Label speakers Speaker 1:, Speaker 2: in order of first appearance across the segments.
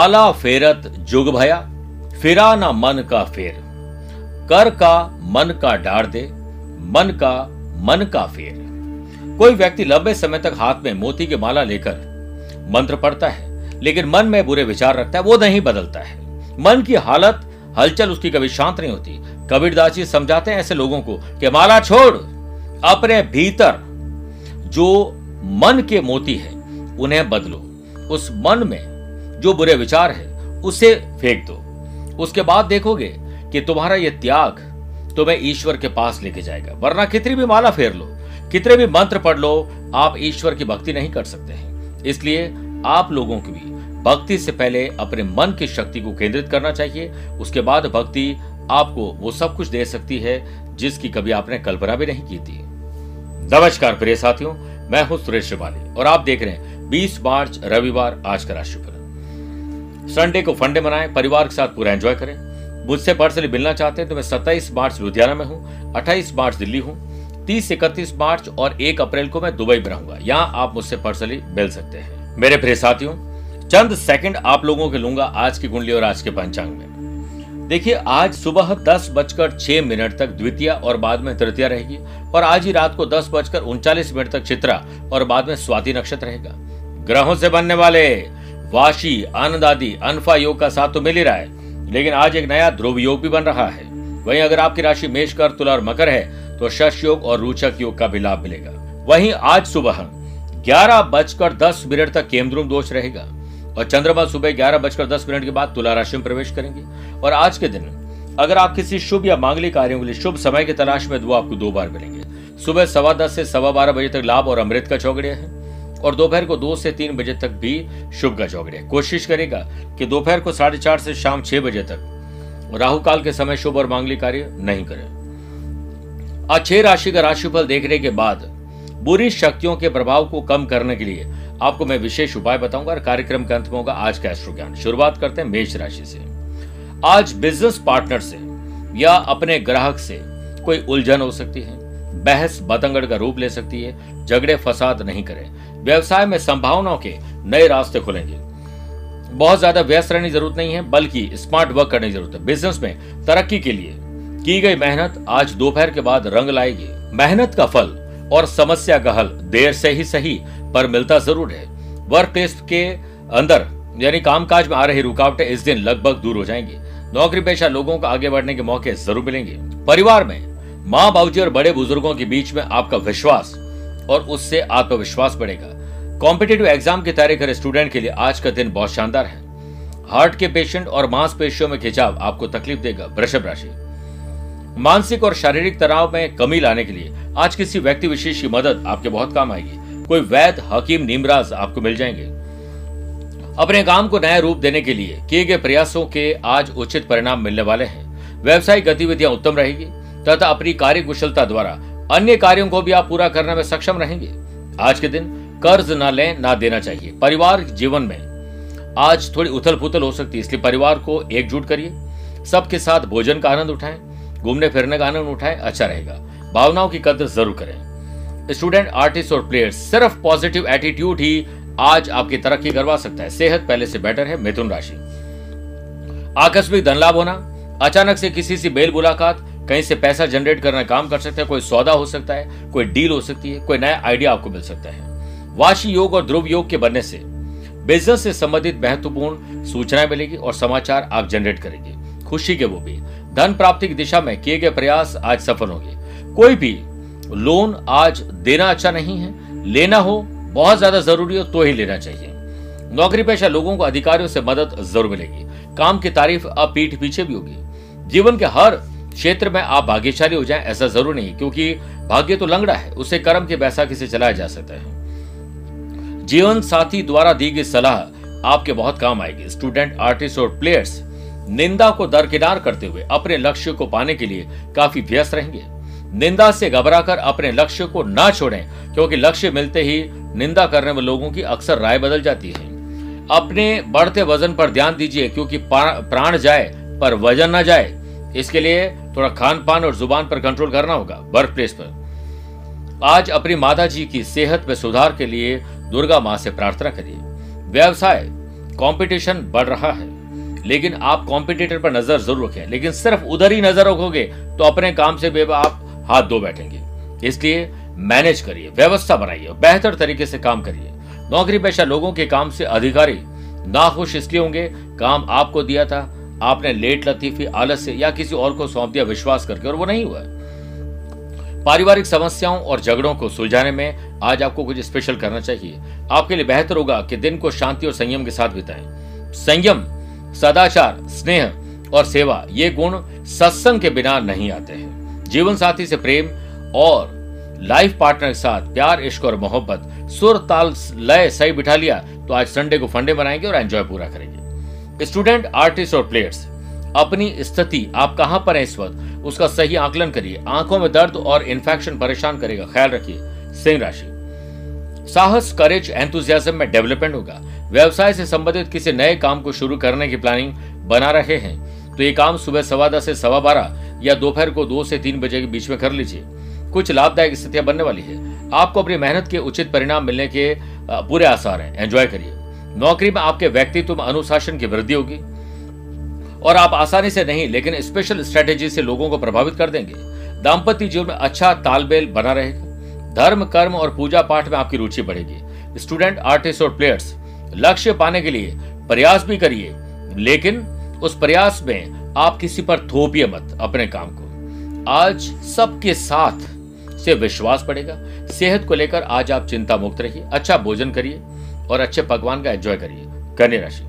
Speaker 1: माला फेरत जुग भया, फिरा ना मन का फेर। कर का मन का डार दे, मन का मन का फेर। कोई व्यक्ति लंबे समय तक हाथ में मोती की माला लेकर मंत्र पढ़ता है, लेकिन मन में बुरे विचार रखता है, वो नहीं बदलता है। मन की हालत, हलचल उसकी कभी शांत नहीं होती। कबीरदास जी समझाते हैं ऐसे लोगों को कि माला छोड़, अपने भीतर जो मन के मोती है, उन्हें बदलो। उस मन में जो बुरे विचार है, उसे फेंक दो। उसके बाद देखोगे कि तुम्हारा यह त्याग तुम्हें ईश्वर के पास लेके जाएगा, वरना कितनी भी माला फेर लो, कितने भी मंत्र पढ़ लो, आप ईश्वर की भक्ति नहीं कर सकते हैं। इसलिए आप लोगों की भी भक्ति से पहले अपने मन की शक्ति को केंद्रित करना चाहिए, उसके बाद भक्ति आपको वो सब कुछ दे सकती है, जिसकी कभी आपने कल्पना भी नहीं की थी। नमस्कार प्रिय साथियों, मैं हूँ सुरेश श्रिवाली, और आप देख रहे हैं 20 मार्च, रविवार, आज का राशिफल। संडे को फंडे मनाएँ, परिवार के साथ पूरा एंजॉय करें। मुझसे पर्सनली मिलना चाहते हैं तो मैं 27 मार्च लुधियाना में हूँ 28 मार्च दिल्ली हूँ 30 इकतीस मार्च और 1 अप्रैल को मैं दुबई में रहूँगा। यहाँ आप मुझसे पर्सनली मिल सकते हैं। मेरे प्रिय साथियों, चंद सेकंड आप लोगों के लूँगा आज की कुंडली और आज के पंचांग में। देखिए, आज सुबह दस बजकर छह मिनट तक द्वितीय और बाद में तृतीय रहेगी और आज ही रात को दस बजकर उनचालीस मिनट तक चित्रा और बाद में स्वाति नक्षत्र रहेगा। ग्रहों से बनने वाले वाशी आनंद आदि अनफा योग का साथ तो मिल ही रहा है, लेकिन आज एक नया ध्रुव योग भी बन रहा है। वहीं अगर आपकी राशि मेष कर, तुला और मकर है तो शश योग और रोचक योग का भी लाभ मिलेगा। वहीं आज सुबह ग्यारह बजकर दस मिनट तक केमद्रुम दोष रहेगा और चंद्रमा सुबह ग्यारह बजकर दस मिनट के बाद तुला राशि में प्रवेश करेंगे। और आज के दिन अगर आप किसी शुभ या मांगलिक कार्यों के लिए शुभ समय की तलाश में दो आपको दो बार मिलेंगे। सुबह सवा दस से सवा बारह बजे तक लाभ और अमृत का चौगड़िया है। और दोपहर को दो से तीन बजे तक भी शुभ का चौगड़िया कोशिश करेगा कि दोपहर को साढ़े चार से शाम छह बजे तक राहु काल के समय शुभ और मांगलिक कार्य नहीं करें। आज छह राशि का राशिफल देखने के बाद बुरी शक्तियों के प्रभाव को कम करने के लिए आपको मैं विशेष उपाय बताऊँगा और कार्यक्रम के अंत में होगा आज का एस्ट्रो ज्ञान शुरुआत करते हैं मेष राशि से। आज बिज़नेस पार्टनर से या अपने ग्राहक से कोई उलझन हो सकती है। बहस बतंगड़ का रूप ले सकती है, झगड़े फसाद नहीं करें। व्यवसाय में संभावनाओं के नए रास्ते खुलेंगे। बहुत ज़्यादा व्यस्त रहने की ज़रूरत नहीं है, बल्कि स्मार्ट वर्क करने की ज़रूरत है। बिज़नेस में तरक्की के लिए की गई मेहनत आज दोपहर के बाद रंग लाएगी। मेहनत का फल और समस्या का हल देर से ही सही, पर मिलता ज़रूर है। वर्क प्लेस के अंदर, यानी कामकाज में आ रही रुकावटें इस दिन लगभग दूर हो जाएँगी। नौकरी पेशा लोगों को आगे बढ़ने के मौके ज़रूर मिलेंगे। परिवार में माँ बाबूजी और बड़े बुज़ुर्गों के बीच में आपका विश्वास और उससे आत्मविश्वास बढ़ेगा। कॉम्पिटेटिव एग्ज़ाम की तैयारी करे स्टूडेंट के लिए आज का दिन बहुत शानदार है। हार्ट के पेशेंट और मांसपेशियों में खिंचाव आपको तकलीफ़ देगा, वृषभ राशि। मानसिक और शारीरिक तनाव में कमी लाने के लिए आज किसी व्यक्ति विशेष की मदद आपके बहुत काम आएगी। कोई वैद हकीम, नीमराज आपको मिल जाएँगे। अपने काम को नया रूप देने के लिए किए गए प्रयासों के आज उचित परिणाम मिलने वाले हैं। व्यवसायिक गतिविधियाँ उत्तम रहेगी। तथा अपनी कार्य कुशलता द्वारा। अन्य कार्यों को भी आप पूरा करने में सक्षम रहेंगे। आज के दिन कर्ज ना लें, ना देना चाहिए। परिवार जीवन में आज थोड़ी उथल पुथल हो सकती है, इसलिए परिवार को एकजुट करिए। सबके साथ भोजन का आनंद उठाएँ, घूमने फिरने का आनंद उठाएँ अच्छा रहेगा। भावनाओं की कदर ज़रूर करें। स्टूडेंट, आर्टिस्ट और प्लेयर्स, सिर्फ़ पॉजिटिव एटीट्यूड ही आज आपकी तरक्की करवा सकता है। सेहत पहले से बेटर है, मिथुन राशि। आकस्मिक धन लाभ होना, अचानक से किसी से बेल मुलाकात कहीं से पैसा जनरेट करना, काम कर सकता है, कोई सौदा हो सकता है, कोई डील हो सकती है, कोई नया आइडिया आपको मिल सकता है। वाशी योग और ध्रुव योग के बनने से बिज़नेस से संबंधित महत्वपूर्ण सूचनाएँ मिलेगी और समाचार आप जनरेट करेंगे। खुशी के वो भी। धन प्राप्ति की दिशा में किए गए प्रयास आज सफल होंगे। कोई भी लोन आज देना अच्छा नहीं है। लेना हो, बहुत ज़्यादा ज़रूरी हो तो ही लेना चाहिए। नौकरी पेशा लोगों को अधिकारियों से मदद ज़रूर मिलेगी। काम की तारीफ़ अब पीठ पीछे भी होगी। जीवन के हर क्षेत्र में आप भाग्यशाली हो जाएँ, ऐसा ज़रूर नहीं, क्योंकि भाग्य तो लंगड़ा है उसे कर्म के बैसाखी से चलाया जा सकता है। जीवन साथी द्वारा दी गई सलाह आपके बहुत काम आएगी। स्टूडेंट आर्टिस्ट और प्लेयर्स निंदा को दरकिनार करते हुए अपने लक्ष्य को पाने के लिए काफ़ी व्यस्त रहेंगे। निंदा से घबराकर अपने लक्ष्य को ना छोड़ें, क्योंकि लक्ष्य मिलते ही निंदा करने में लोगों की अक्सर राय बदल जाती है। अपने बढ़ते वज़न पर ध्यान दीजिए, क्योंकि प्राण जाए पर वज़न ना जाए, इसके लिए थोड़ा खान पान और ज़ुबान पर कंट्रोल करना होगा वर्क प्लेस पर आज अपनी माता जी की सेहत में सुधार के लिए दुर्गा माँ से प्रार्थना करिए। व्यवसाय कंपटीशन बढ़ रहा है, लेकिन आप कॉम्पिटिटर पर नज़र ज़रूर रखें। लेकिन सिर्फ़ उधर ही नज़र रखोगे तो अपने काम से बेबा आप हाथ धो बैठेंगे। इसलिए मैनेज करिए, व्यवस्था बनाइए, बेहतर तरीके से काम करिए। नौकरी पेशा लोगों के काम से अधिकारी, नाखुश इसलिए होंगे, काम आपको दिया था आपने लेट लतीफी आलस्य या किसी और को सौंप दिया विश्वास करके, और वो नहीं हुआ। पारिवारिक समस्याओं और झगड़ों को सुलझाने में आज आपको कुछ स्पेशल करना चाहिए। आपके लिए बेहतर होगा कि दिन को शांति और संयम के साथ बिताएँ। संयम, सदाचार, स्नेह और सेवा, ये गुण सत्संग के बिना नहीं आते हैं। जीवन साथी से प्रेम और लाइफ पार्टनर के साथ प्यार, इश्क और मोहब्बत, सुर, ताल, लय, सही बिठा लिया तो आज संडे को फंडे बनाएँगे और एंजॉय पूरा करेंगे। स्टूडेंट, आर्टिस्ट और प्लेयर्स, अपनी स्थिति, आप कहाँ पर हैं इस वक्त? उसका सही आकलन करिए। आँखों में दर्द और इन्फेक्शन परेशान करेगा। ख्याल रखिए, सिंह राशि। साहस करेज एंथुजियाज्म में डेवलपमेंट होगा। व्यवसाय से संबंधित किसी नए काम को शुरू करने की प्लानिंग बना रहे हैं। तो ये काम सुबह सवा दस से सवा बारह या दोपहर को दो से तीन बजे के बीच में कर लीजिए। कुछ लाभदायक स्थितियाँ बनने वाली है। आपको अपनी मेहनत के उचित परिणाम मिलने के पूरे आसार हैं। एंजॉय करिए। नौकरी में आपके व्यक्तित्व में अनुशासन की वृद्धि होगी। और आप आसानी से नहीं, लेकिन स्पेशल स्ट्रेटेजी से लोगों को प्रभावित कर देंगे। दाम्पत्य जीवन में अच्छा तालमेल बना रहेगा। धर्म, कर्म और पूजा पाठ में आपकी रुचि बढ़ेगी। स्टूडेंट आर्टिस्ट और प्लेयर्स लक्ष्य पाने के लिए प्रयास भी करिए। लेकिन उस प्रयास में आप किसी पर थोपिए मत अपने काम को। आज सबके साथ से विश्वास बढ़ेगा। सेहत को लेकर आज आप चिंता मुक्त रहिए। अच्छा भोजन करिए। और अच्छे पकवान का एंजॉय करिए। कन्या राशि।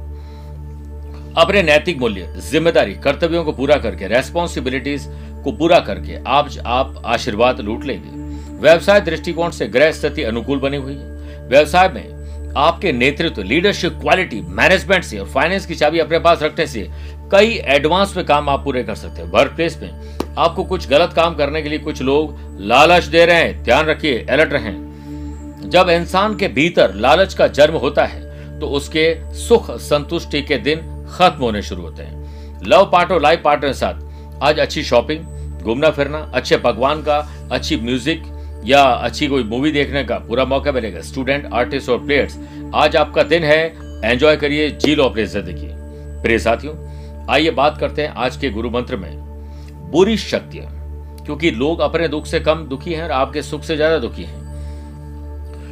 Speaker 1: अपने नैतिक मूल्य, ज़िम्मेदारी, कर्तव्यों को पूरा करके रेस्पॉन्सिबिलिटीज को पूरा करके आप आप आशीर्वाद लूट लेंगे। व्यवसाय दृष्टिकोण से ग्रह स्थिति अनुकूल बनी हुई है। व्यवसाय में आपके नेतृत्व लीडरशिप क्वालिटी मैनेजमेंट से और फाइनेंस की चाबी अपने पास रखने से कई एडवांस में काम आप पूरे कर सकते हैं। वर्क प्लेस में आपको कुछ गलत काम करने के लिए कुछ लोग लालच दे रहे हैं। ध्यान रखिए अलर्ट रहें। जब इंसान के भीतर लालच का जन्म होता है तो उसके सुख संतुष्टि के दिन खत्म होने शुरू होते हैं। लव पार्ट और लाइफ पार्टनर के साथ आज अच्छी शॉपिंग, घूमना फिरना, अच्छे पकवान का, अच्छी म्यूज़िक या अच्छी कोई मूवी देखने का पूरा मौका मिलेगा। स्टूडेंट, आर्टिस्ट और प्लेयर्स, आज आपका दिन है। एंजॉय करिए, जी लो अपने ज़िंदगी प्रिय साथियों, आइए बात करते हैं आज के गुरु मंत्र में। बुरी शक्तियाँ, क्योंकि लोग अपने दुख से कम दुखी हैं और आपके सुख से ज़्यादा दुखी हैं।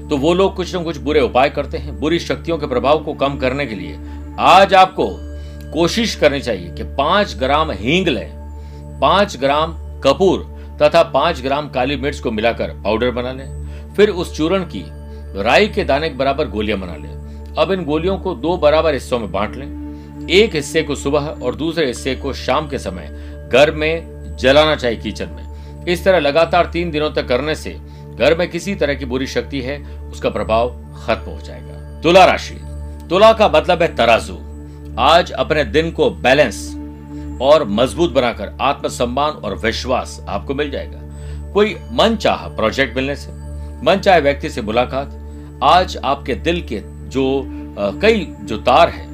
Speaker 1: तो वो लोग कुछ न कुछ बुरे उपाय करते हैं, बुरी शक्तियों के प्रभाव को कम करने के लिए। आज आपको कोशिश करनी चाहिए कि पाँच ग्राम हींग लें, पाँच ग्राम कपूर तथा पाँच ग्राम काली मिर्च को मिलाकर पाउडर बना लें, फिर उस चूरण की राई के दाने के बराबर गोलियाँ बना लें। अब इन गोलियों को दो बराबर हिस्सों में बांट लें। एक हिस्से को सुबह और दूसरे हिस्से को शाम के समय घर में जलाना चाहिए किचन में। इस तरह लगातार तीन दिनों तक करने से घर में किसी तरह की बुरी शक्ति है उसका प्रभाव खत्म हो जाएगा। तुला राशि। तुला का मतलब है तराजू। आज अपने दिन को बैलेंस और मज़बूत बनाकर आत्मसम्मान और विश्वास आपको मिल जाएगा। कोई मन चाह प्रोजेक्ट मिलने से मन चाहे व्यक्ति से मुलाकात आज आपके दिल के जो आ, कई जो तार है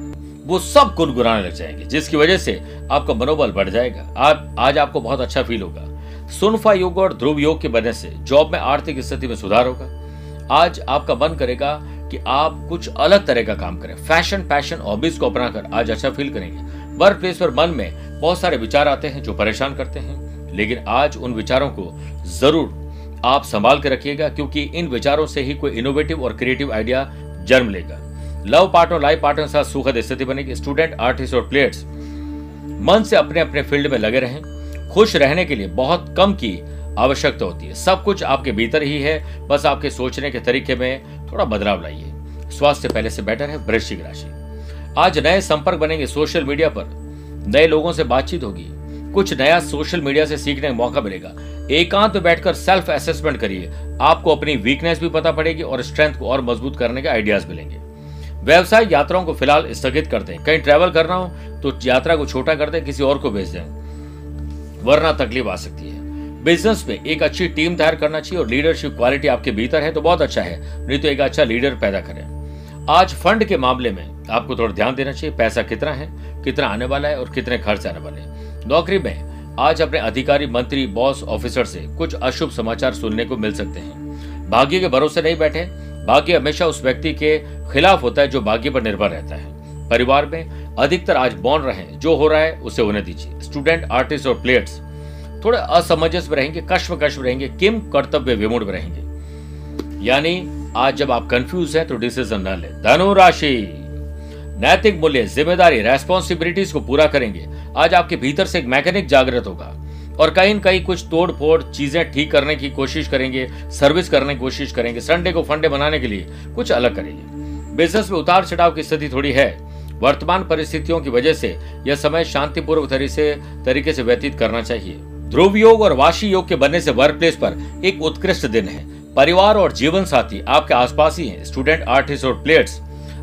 Speaker 1: वो सब गुनगुनाने लग जाएँगे जिसकी वजह से आपका मनोबल बढ़ जाएगा। आप आज आपको बहुत अच्छा फील होगा। सुनफा योग और ध्रुव योग के बनने से जॉब में आर्थिक स्थिति में सुधार होगा। आज आपका मन करेगा कि आप कुछ अलग तरह का काम करें। फ़ैशन पैशन हॉबीज को अपनाकर आज अच्छा फील करेंगे। वर्क प्लेस पर मन में बहुत सारे विचार आते हैं जो परेशान करते हैं। लेकिन आज उन विचारों को ज़रूर आप संभाल के रखिएगा, क्योंकि इन विचारों से ही कोई इनोवेटिव और क्रिएटिव आइडिया जन्म लेगा। लव पार्टनर लाइफ पार्टनर साथ सुखद स्थिति बनेगी। स्टूडेंट आर्टिस्ट और प्लेयर्स मन से अपने अपने फ़ील्ड में लगे रहें। खुश रहने के लिए बहुत कम की आवश्यकता होती है। सब कुछ आपके भीतर ही है, बस आपके सोचने के तरीके में थोड़ा बदलाव लाइए। स्वास्थ्य पहले से बेटर है, वृश्चिक राशि। आज नए संपर्क बनेंगे सोशल मीडिया पर। नए लोगों से बातचीत होगी। कुछ नया सोशल मीडिया से सीखने का मौका मिलेगा। एकांत में बैठकर सेल्फ असेसमेंट करिए। आपको अपनी वीकनेस भी पता पड़ेगी और स्ट्रेंथ को और मज़बूत करने के आइडियाज़ मिलेंगे। व्यवसाय यात्राओं को फ़िलहाल स्थगित कर दें। कहीं ट्रैवल करना हो तो यात्रा को छोटा कर दें, किसी और को भेज दें। वरना तकलीफ़ आ सकती है। बिज़नेस में एक अच्छी टीम तैयार करना चाहिए और लीडरशिप क्वालिटी आपके भीतर है तो बहुत अच्छा है, नहीं तो एक अच्छा लीडर पैदा करें। आज फंड के मामले में आपको थोड़ा ध्यान देना चाहिए, पैसा कितना है, कितना आने वाला है और कितने खर्च आने वाले हैं। नौकरी में आज अपने अधिकारी, मंत्री बॉस ऑफिसर से कुछ अशुभ समाचार सुनने को मिल सकते हैं। भाग्य के भरोसे नहीं बैठे, भाग्य हमेशा उस व्यक्ति के खिलाफ होता है जो भाग्य पर निर्भर रहता है। परिवार में अधिकतर आज बॉन्ड रहे। जो हो रहा है, उसे होने दीजिए। स्टूडेंट, आर्टिस्ट और प्लेयर्स, थोड़े असमंजस में रहेंगे कश्म कश्म रहेंगे, किम कर्तव्य विमूढ़ में रहेंगे। यानी, आज जब आप कंफ्यूज हैं तो डिसीज़न न ले। धनु राशि, नैतिक मूल्य, ज़िम्मेदारी रेस्पॉन्सिबिलिटीज को पूरा करेंगे। आज आपके भीतर से एक मैकेनिक जागृत होगा और कहीं न कहीं कुछ तोड़ फोड़ चीज़ें ठीक करने की कोशिश करेंगे सर्विस करने की कोशिश करेंगे। संडे को फंडे बनाने के लिए कुछ अलग करेंगे। बिज़नेस में उतार चढ़ाव की स्थिति थोड़ी है। वर्तमान परिस्थितियों की वजह से यह समय शांतिपूर्वक तरीके से व्यतीत करना चाहिए। ध्रुव योग और वाशी योग के बनने से वर्क प्लेस पर एक उत्कृष्ट दिन है। परिवार और जीवन साथी आपके आसपास ही हैं स्टूडेंट आर्टिस्ट और प्लेयर्स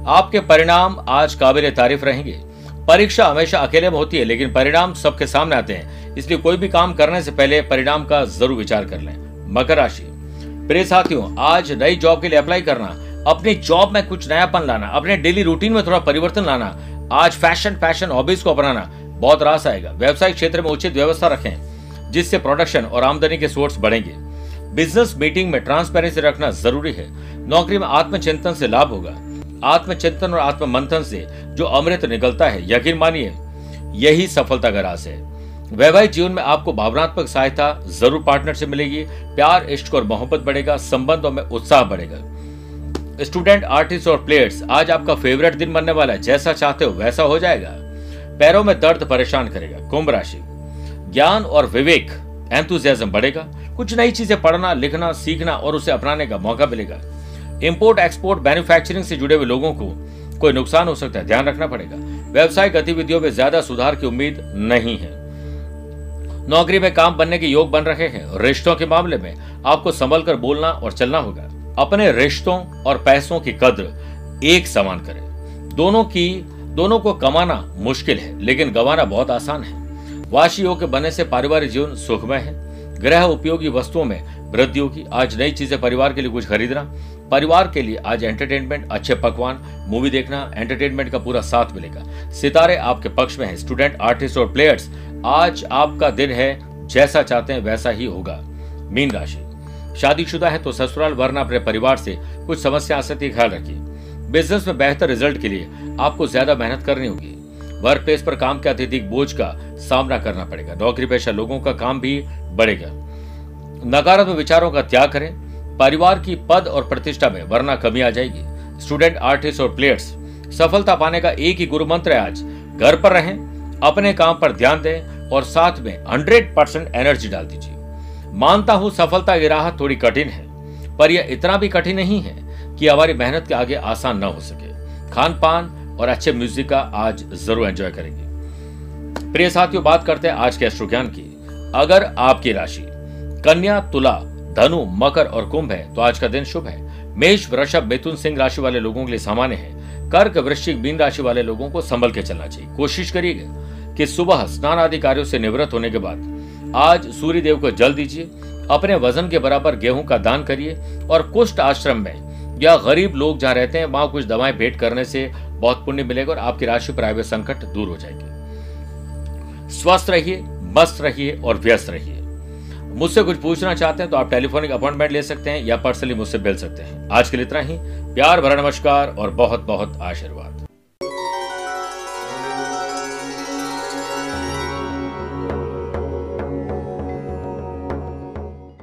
Speaker 1: आपके परिणाम आज काबिल तारीफ़ रहेंगे। परीक्षा हमेशा अकेले में होती है, लेकिन परिणाम सबके सामने आते हैं। इसलिए कोई भी काम करने से पहले परिणाम का ज़रूर विचार कर लें। मकर राशि। प्रिय साथियों, आज नई जॉब के लिए अप्लाई करना अपनी जॉब में कुछ नयापन लाना, अपने डेली रूटीन में थोड़ा परिवर्तन लाना, आज फ़ैशन फ़ैशन हॉबीज को अपनाना, बहुत रास आएगा। व्यवसायिक क्षेत्र में उचित व्यवस्था रखें, जिससे प्रोडक्शन और आमदनी के सोर्स बढ़ेंगे। बिज़नेस मीटिंग में ट्रांसपेरेंसी रखना ज़रूरी है। नौकरी में आत्मचिंतन से लाभ होगा। आत्मचिंतन और आत्म मंथन से जो अमृत निकलता है, यकीन मानिए, यही सफलता का रास है। वैवाहिक जीवन में आपको भावनात्मक सहायता ज़रूर पार्टनर से मिलेगी। प्यार, इश्क और मोहब्बत बढ़ेगा। संबंधों में उत्साह बढ़ेगा। स्टूडेंट, आर्टिस्ट और प्लेयर्स, आज आपका फेवरेट दिन बनने वाला है। जैसा चाहते हो वैसा हो जाएगा। पैरों में दर्द परेशान करेगा। कुंभ राशि। ज्ञान और विवेक एंथुजियाज्म बढ़ेगा। कुछ नई चीज़ें पढ़ना, लिखना, सीखना और उसे अपनाने का मौका मिलेगा। इम्पोर्ट एक्सपोर्ट मैन्युफैक्चरिंग से जुड़े हुए लोगों को कोई नुकसान हो सकता है। ध्यान रखना पड़ेगा। व्यवसायिक गतिविधियों में ज़्यादा सुधार की उम्मीद नहीं है। नौकरी में काम बनने के योग बन रहे हैं। रिश्तों के मामले में आपको संभल कर बोलना और चलना होगा। अपने रिश्तों और पैसों की कद्र एक समान करें। दोनों की, दोनों को कमाना मुश्किल है, लेकिन गंवाना बहुत आसान है। वाशी योग के बनने से पारिवारिक जीवन सुखमय है। ग्रह उपयोगी वस्तुओं में वृद्धि होगी। आज नई चीज़ें परिवार के लिए कुछ खरीदना, परिवार के लिए आज एंटरटेनमेंट अच्छे पकवान मूवी देखना एंटरटेनमेंट का पूरा साथ मिलेगा। सितारे आपके पक्ष में हैं। स्टूडेंट आर्टिस्ट और प्लेयर्स आज आपका दिन है जैसा चाहते हैं वैसा ही होगा। मीन राशि। शादीशुदा है तो ससुराल, वरना अपने परिवार से कुछ समस्या आ सकती है ख्याल रखिए। बिज़नेस में बेहतर रिज़ल्ट के लिए आपको ज़्यादा मेहनत करनी होगी। वर्क प्लेस पर काम के अत्यधिक बोझ का सामना करना पड़ेगा। नौकरी पेशा लोगों का काम भी बढ़ेगा। नकारात्मक विचारों का त्याग करें। परिवार की पद और प्रतिष्ठा में वरना कमी आ जाएगी। स्टूडेंट आर्टिस्ट और प्लेयर्स सफलता पाने का एक ही गुरु मंत्र है आज। घर पर रहें, अपने काम पर ध्यान दें और साथ में हंड्रेड परसेंट एनर्जी डाल दीजिए। मानता हूँ सफलता की राह थोड़ी कठिन है, पर यह इतना भी कठिन नहीं है कि हमारी मेहनत के आगे आसान न हो सके। खान पान और अच्छे म्यूज़िक का आज ज़रूर एंजॉय करेंगे। प्रिय साथियों, बात करते हैं आज के अश्रु ज्ञान की। अगर आपकी राशि कन्या, तुला, धनु, मकर और कुंभ है तो आज का दिन शुभ है। मेष, वृषभ, मिथुन, सिंह राशि वाले लोगों के लिए सामान्य है। कर्क, वृश्चिक बीन राशि वाले लोगों को संभल के चलना चाहिए। कोशिश करिएगा कि सुबह स्नान आदि कार्यों से निवृत्त होने के बाद आज सूर्य देव को जल दीजिए, अपने वज़न के बराबर गेहूँ का दान करिए और कुष्ठ आश्रम में, या गरीब लोग जहाँ रहते हैं, वहाँ कुछ दवाएँ भेंट करने से बहुत पुण्य मिलेगा और आपकी राशि पर आए हुए संकट दूर हो जाएँगे। स्वस्थ रहिए, मस्त रहिए और व्यस्त रहिए। मुझसे कुछ पूछना चाहते हैं तो आप टेलीफोनिक अपॉइंटमेंट ले सकते हैं या पर्सनली मुझसे मिल सकते हैं। आज के लिए इतना ही। प्यार भरा नमस्कार और बहुत बहुत आशीर्वाद।